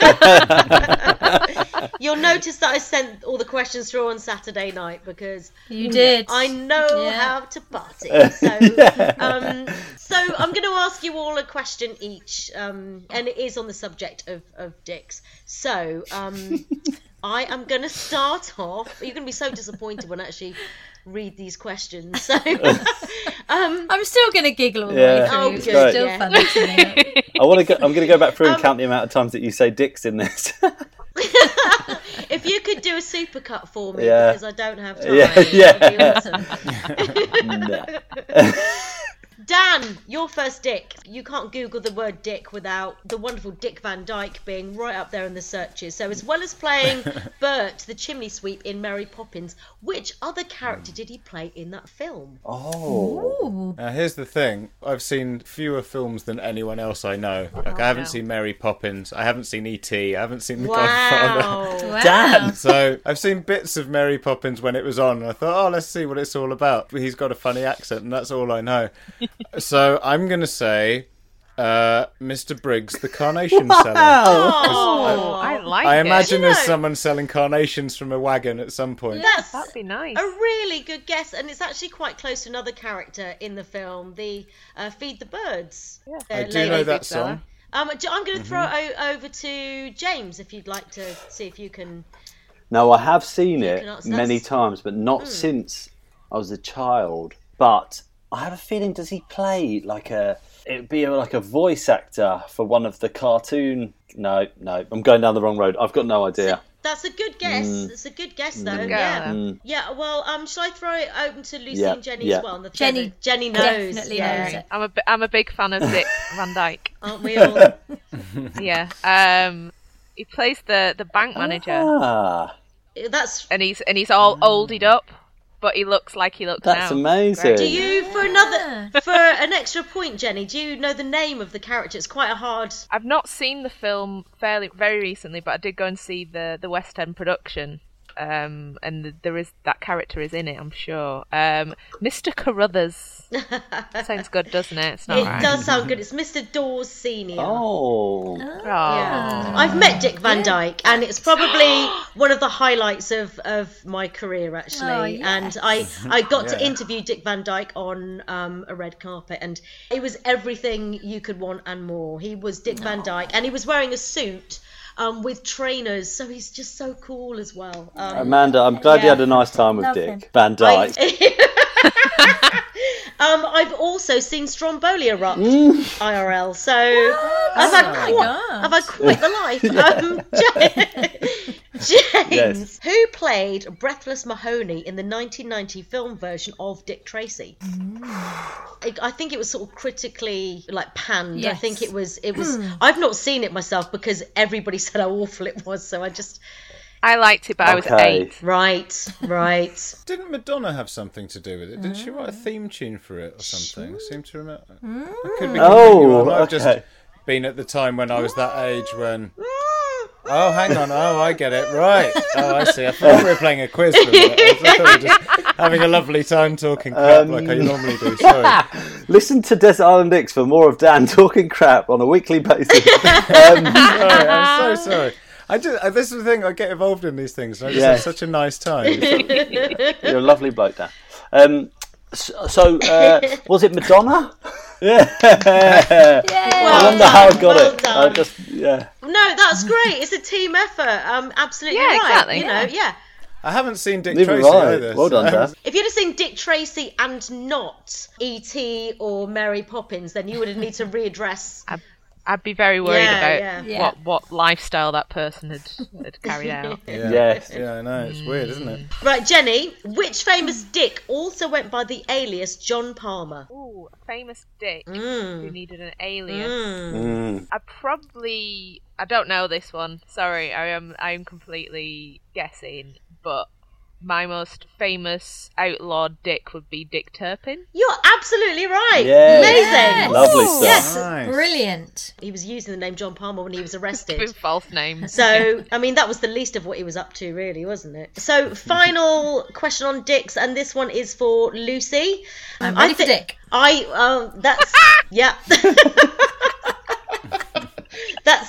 Speaker 8: You'll notice that I sent all the questions through on Saturday night because
Speaker 2: You did.
Speaker 8: I know
Speaker 2: Yeah.
Speaker 8: how to party. So, um, so I'm going to ask you all a question each, um, and it is on the subject of, of dicks. So um, I am going to start off. You're going to be so disappointed when I actually read these questions. So, um,
Speaker 2: I'm still going to giggle all the way through.
Speaker 8: Oh,
Speaker 2: it's
Speaker 8: good,
Speaker 2: still
Speaker 8: yeah.
Speaker 2: funny.
Speaker 6: I want to. Go, I'm going to go back through and
Speaker 8: Um,
Speaker 6: count the amount of times that you say dicks in this.
Speaker 8: if you could do a supercut for me
Speaker 6: Yeah.
Speaker 8: because I don't have time,
Speaker 6: Yeah,
Speaker 8: that
Speaker 6: yeah.
Speaker 8: would be awesome.
Speaker 6: No.
Speaker 8: Dan, your first dick. You can't Google the word dick without the wonderful Dick Van Dyke being right up there in the searches. So, as well as playing Bert, the chimney sweep in Mary Poppins, which other character hmm. did he play in that film?
Speaker 6: Oh.
Speaker 7: Now, here's the thing I've seen fewer films than anyone else I know. Like, oh, I haven't
Speaker 5: no.
Speaker 7: seen Mary Poppins, I haven't seen E.T., I haven't seen The Godfather.
Speaker 8: Wow.
Speaker 2: Wow.
Speaker 6: Dan.
Speaker 7: So I've seen bits of Mary Poppins when it was on, and I thought, oh, let's see what it's all about. He's got a funny accent, and that's all I know. so I'm gonna say, uh, Mr. Briggs, the carnation seller.
Speaker 8: Oh,
Speaker 5: I like
Speaker 7: I
Speaker 5: it.
Speaker 7: imagine
Speaker 8: You know-
Speaker 7: there's someone selling carnations from a wagon at some point.
Speaker 8: that's
Speaker 5: That'd be nice.
Speaker 8: a really good guess, and it's actually quite close to another character in the film, the uh, Feed the Birds. uh,
Speaker 7: I do
Speaker 8: lady.
Speaker 7: know that
Speaker 5: seller.
Speaker 7: song.
Speaker 8: Um, J- I'm going to throw it over to James if you'd like to see if you can.
Speaker 6: No, I have seen it many times, but not since I was a child. But I have a feeling, does he play like a? It'd be like a voice actor for one of the cartoon. No, no, I'm going down the wrong road. I've got no idea.
Speaker 8: That's a good guess.
Speaker 6: Mm.
Speaker 8: It's a good guess, though.
Speaker 5: Good
Speaker 8: yeah.
Speaker 6: Mm.
Speaker 8: Yeah. Well, um, shall I throw it open to Lucy
Speaker 6: Yeah,
Speaker 8: and Jenny
Speaker 6: yeah.
Speaker 8: as well? And the
Speaker 2: Jenny
Speaker 8: Jenny knows.
Speaker 2: definitely
Speaker 8: yeah.
Speaker 2: knows it.
Speaker 5: I'm a bi- I'm a big fan of Dick Van Dyke.
Speaker 8: Aren't we all?
Speaker 5: Yeah. Um, he plays the the bank manager,
Speaker 6: Ah,
Speaker 8: That's.
Speaker 5: and he's and he's all oldied up, but he looks like he looks
Speaker 6: that's
Speaker 5: now.
Speaker 6: amazing.
Speaker 8: Do you for another for an extra point, Jenny? Do you know the name of the character? It's quite a hard.
Speaker 5: I've not seen the film fairly very recently, but I did go and see the the West End production. Um, and there is that character is in it, I'm sure. Um, Mr. Carruthers sounds good, doesn't it? It's not
Speaker 8: It
Speaker 5: right.
Speaker 8: does sound good. It's Mr. Dawes Senior.
Speaker 6: Oh,
Speaker 8: Yeah. I've met Dick Van Dyke, and it's probably one of the highlights of, of my career, actually.
Speaker 2: Oh, yes.
Speaker 8: And I, I got to interview Dick Van Dyke on um, a red carpet, and it was everything you could want and more. He was Dick Van Dyke, and he was wearing a suit um, with trainers, so he's just so cool as well. Um,
Speaker 6: Amanda, I'm glad you had a nice time with
Speaker 2: Love
Speaker 6: Dick.
Speaker 2: him.
Speaker 6: Van Dyke.
Speaker 8: um, I've also seen Stromboli erupt IRL, so I've had
Speaker 2: Oh
Speaker 8: quite, I've had quite the life. Ja- James,
Speaker 6: Yes.
Speaker 8: who played Breathless Mahoney in the 1990 film version of Dick Tracy? Mm. I, I think it was sort of critically like panned. I think it was. It was. Mm. I've not seen it myself because everybody said how awful it was. So I just
Speaker 5: I liked it, but I was
Speaker 6: Okay.
Speaker 5: eight.
Speaker 8: right, right.
Speaker 7: Didn't Madonna have something to do with it? Didn't she write a mm. theme tune for it or something? I seem to remember. I could be
Speaker 6: Oh,
Speaker 7: completely wrong. I've just
Speaker 6: okay.
Speaker 7: been at the time when I was that age when. Oh, hang on. Oh, I get it. Right. Oh, I see. I thought we were playing a quiz for a minute. I thought we were just having a lovely time talking crap like I normally do. Sorry.
Speaker 6: Listen to Desert Island Dicks for more of Dan talking crap on a weekly basis. um,
Speaker 7: sorry. I'm so sorry. I just, uh, this is the thing. I get involved in these things. And I just
Speaker 6: Yeah.
Speaker 7: have such a nice time.
Speaker 6: you're a lovely bloke, Dan. Um, so, so uh, was it Madonna? Yeah. I wonder how I got
Speaker 8: Well
Speaker 6: it.
Speaker 8: done.
Speaker 6: I just yeah.
Speaker 8: No, that's great. It's a team effort. Um, absolutely
Speaker 5: Yeah,
Speaker 8: right.
Speaker 5: exactly.
Speaker 8: You know, yeah.
Speaker 7: I haven't seen Dick
Speaker 6: Neither
Speaker 7: Tracy
Speaker 6: have
Speaker 7: either.
Speaker 6: Well done,
Speaker 7: so-
Speaker 8: If you'd have seen Dick Tracy and not E.T. or Mary Poppins, then you would have need to readdress.
Speaker 5: I'd, I'd be very worried
Speaker 8: Yeah,
Speaker 5: about
Speaker 8: yeah.
Speaker 2: Yeah.
Speaker 5: what what lifestyle that person had, had carried out.
Speaker 7: Yeah.
Speaker 6: Yes.
Speaker 7: Yeah, I know. It's weird, isn't it?
Speaker 8: Right, Jenny. Which famous Dick also went by the alias John Palmer?
Speaker 5: Ooh, a famous dick
Speaker 8: Mm.
Speaker 5: who needed an alias.
Speaker 6: Mm.
Speaker 5: I probably I don't know this one. Sorry, I am I am completely guessing, but my most famous outlawed dick would be Dick Turpin.
Speaker 8: You're absolutely right.
Speaker 6: Yes.
Speaker 8: Amazing.
Speaker 6: Lovely stuff.
Speaker 8: Yes.
Speaker 7: Nice.
Speaker 2: Brilliant.
Speaker 8: He was using the name John Palmer when he was
Speaker 5: With
Speaker 8: arrested.
Speaker 5: false names.
Speaker 8: So, I mean, that was the least of what he was up to, really, wasn't it? So, final question on dicks, and this one is for Lucy.
Speaker 2: I'm
Speaker 8: I
Speaker 2: ready for Dick.
Speaker 8: I, um, that's, yeah.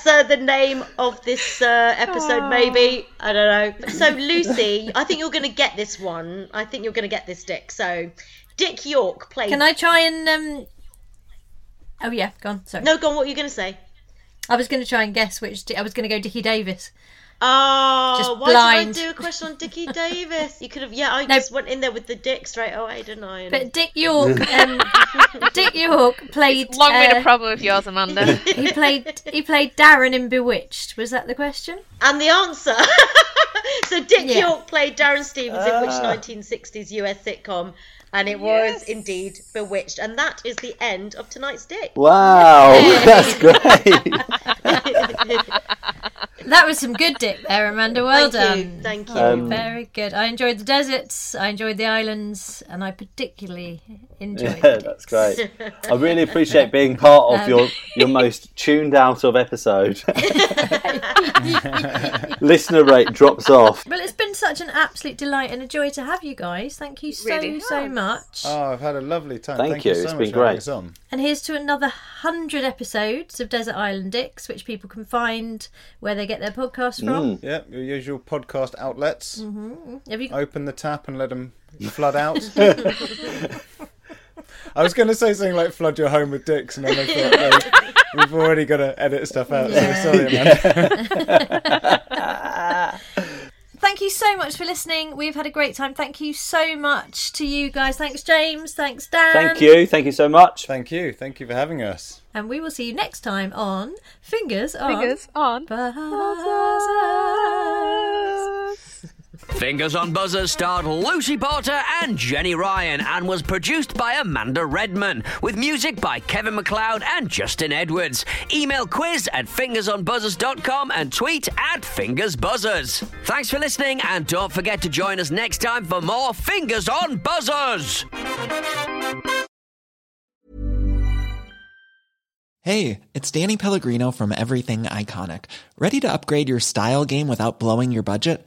Speaker 8: That's uh, the name of this uh, episode, maybe. I don't know. So, Lucy, I think you're going to get this one. I think you're going to get this, Dick. So, Dick York played.
Speaker 2: Can I try and um? Oh yeah, go on. Sorry.
Speaker 8: No, go on. What are you going to say?
Speaker 2: I was going to try and guess which. I was going to go Dickie Davies.
Speaker 8: Oh,
Speaker 2: Just
Speaker 8: why
Speaker 2: blind.
Speaker 8: did I do a question on Dickie Davies? You could have, yeah, I
Speaker 2: No.
Speaker 8: just went in there with the dick straight away, didn't I?
Speaker 2: But Dick York, um, Dick York played.
Speaker 5: Long been
Speaker 2: uh,
Speaker 5: a problem of yours, Amanda.
Speaker 2: He played. He played Darrin in Bewitched. Was that the question?
Speaker 8: And the answer. so Dick
Speaker 2: Yeah.
Speaker 8: York played Darrin Stephens in which
Speaker 6: Ah.
Speaker 8: 1960s US sitcom? And it was indeed Bewitched. And that is the end of tonight's Dick.
Speaker 6: Wow, that's great.
Speaker 2: That was some good Dick there, Amanda. Well
Speaker 8: Thank you,
Speaker 2: done.
Speaker 8: thank you.
Speaker 6: Um,
Speaker 2: Very good. I enjoyed the deserts. I enjoyed the islands, and I particularly enjoyed.
Speaker 6: Yeah,
Speaker 2: the
Speaker 6: that's great. I really appreciate being part of
Speaker 2: Um,
Speaker 6: your your most tuned out of episode. Listener rate drops off.
Speaker 2: Well, it's been such an absolute delight and a joy to have you guys. Thank you so
Speaker 5: Really
Speaker 2: so
Speaker 5: has.
Speaker 2: Much.
Speaker 7: Oh, I've had a lovely time.
Speaker 6: Thank
Speaker 7: Thank,
Speaker 6: you,
Speaker 7: you. so
Speaker 6: it's
Speaker 7: much
Speaker 6: been
Speaker 7: for having
Speaker 6: great.
Speaker 7: us on.
Speaker 2: And here's to another hundred episodes of Desert Island Dicks, which people can find where they get their podcasts from. Mm.
Speaker 7: Yeah, your usual podcast outlets. Mm-hmm.
Speaker 2: Have you?
Speaker 7: Open the tap and let them flood out. I was going to say something like "flood your home with dicks," and then I thought no, we've already got to edit stuff out. So sorry, Amanda.
Speaker 2: Thank you so much for listening. We've had a great time. Thank you so much to you guys. Thanks, James. Thanks, Dan.
Speaker 6: Thank you, thank you so much.
Speaker 7: Thank you, thank you for having us.
Speaker 2: And we will see you next time on Fingers on
Speaker 5: Fingers on.
Speaker 2: Buzzers.
Speaker 9: Fingers on Buzzers starred Lucy Porter and Jenny Ryan and was produced by Amanda Redman with music by Kevin MacLeod and Justin Edwards. Email quiz at fingersonbuzzers.com and tweet at fingersbuzzers. Thanks for listening and don't forget to join us next time for more Fingers on Buzzers.
Speaker 10: Hey, it's Danny Pellegrino from Everything Iconic. Ready to upgrade your style game without blowing your budget?